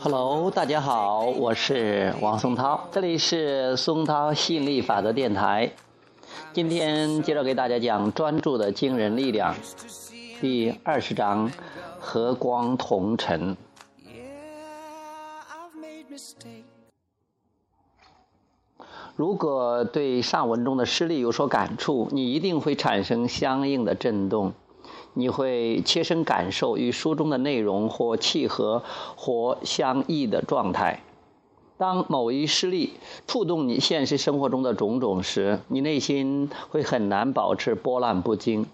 Hello，大家好，我是王松涛，这里是松涛吸引力法则电台。今天接着给大家讲专注的惊人力量，第二十章和光同尘。如果对上文中的失利有所感触，你一定会产生相应的震动，你会切身感受与书中的内容或契合或相异的状态。当某一事例触动你现实生活中的种种时，你内心会很难保持波澜不惊。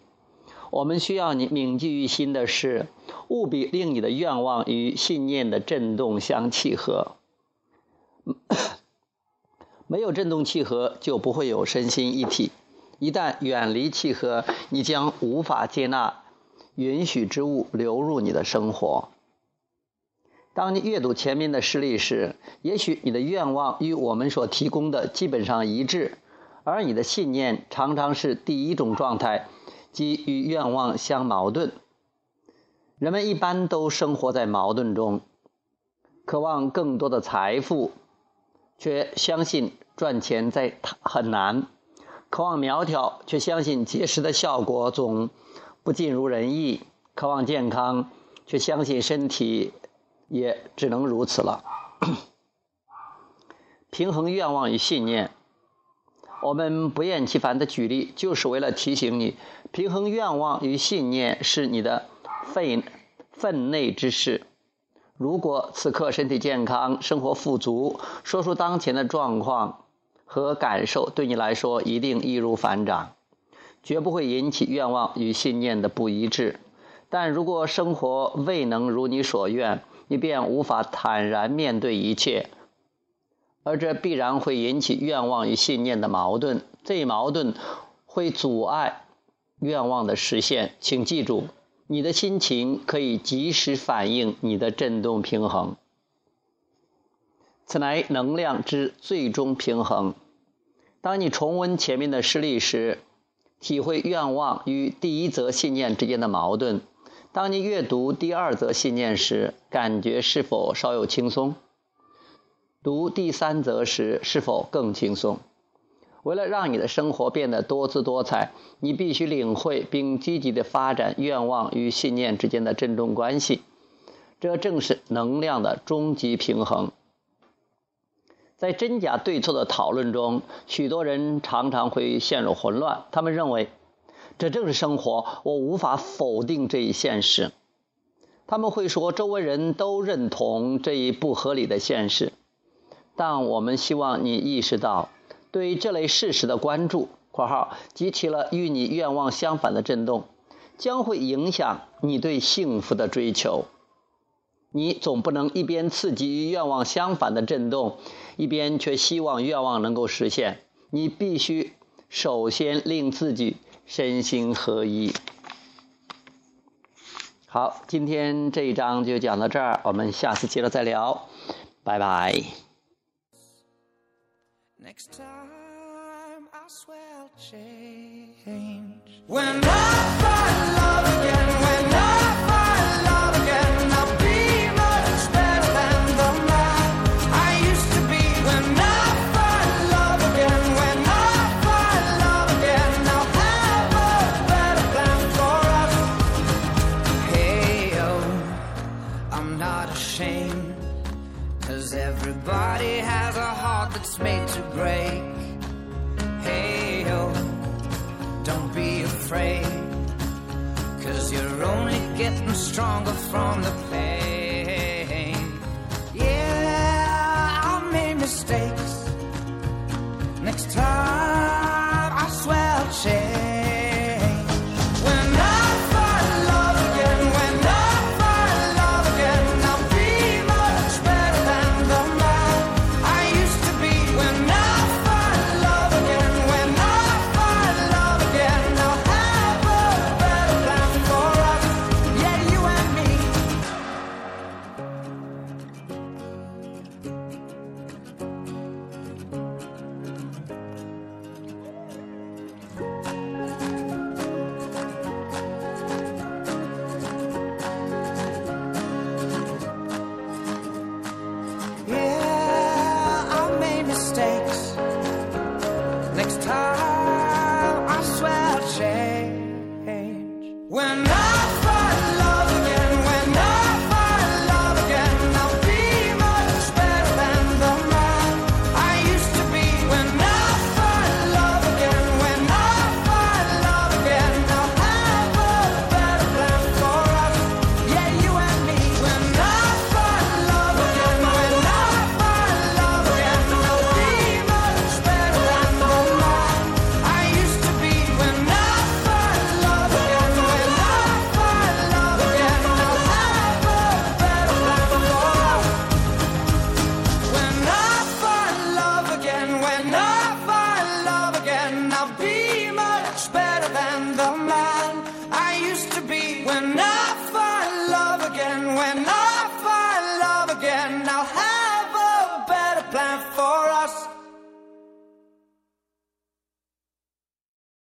我们需要你铭记于心的是，务必令你的愿望与信念的震动相契合。没有震动契合，就不会有身心一体。一旦远离契合，你将无法接纳允许之物流入你的生活。当你阅读前面的事例时，也许你的愿望与我们所提供的基本上一致，而你的信念常常是第一种状态，即与愿望相矛盾。人们一般都生活在矛盾中，渴望更多的财富，却相信赚钱在很难；渴望苗条，却相信节食的效果总不尽如人意；渴望健康，却相信身体。也只能如此了。平衡愿望与信念，我们不厌其烦的举例，就是为了提醒你，平衡愿望与信念是你的分分内之事。如果此刻身体健康、生活富足，说出当前的状况和感受，对你来说一定易如反掌，绝不会引起愿望与信念的不一致。但如果生活未能如你所愿，你便无法坦然面对一切，而这必然会引起愿望与信念的矛盾。这一矛盾会阻碍愿望的实现。请记住，你的心情可以及时反映你的振动平衡，此乃能量之最终平衡。当你重温前面的事例时，体会愿望与第一则信念之间的矛盾。当你阅读第二则信念时，感觉是否稍有轻松？读第三则时，是否更轻松？为了让你的生活变得多姿多彩，你必须领会并积极地发展愿望与信念之间的振动关系。这正是能量的终极平衡。在真假对错的讨论中，许多人常常会陷入混乱。他们认为。这正是生活，我无法否定这一现实。他们会说，周围人都认同这一不合理的现实，但我们希望你意识到，对这类事实的关注（括号集齐了与你愿望相反的震动）将会影响你对幸福的追求。你总不能一边刺激与愿望相反的震动，一边却希望愿望能够实现。你必须首先令自己。身心合一。好，今天这一章就讲到这儿，我们下次接着再聊，拜拜。everybody has a heart that's made to break. Hey, don't be afraid. Cause you're only getting stronger from the When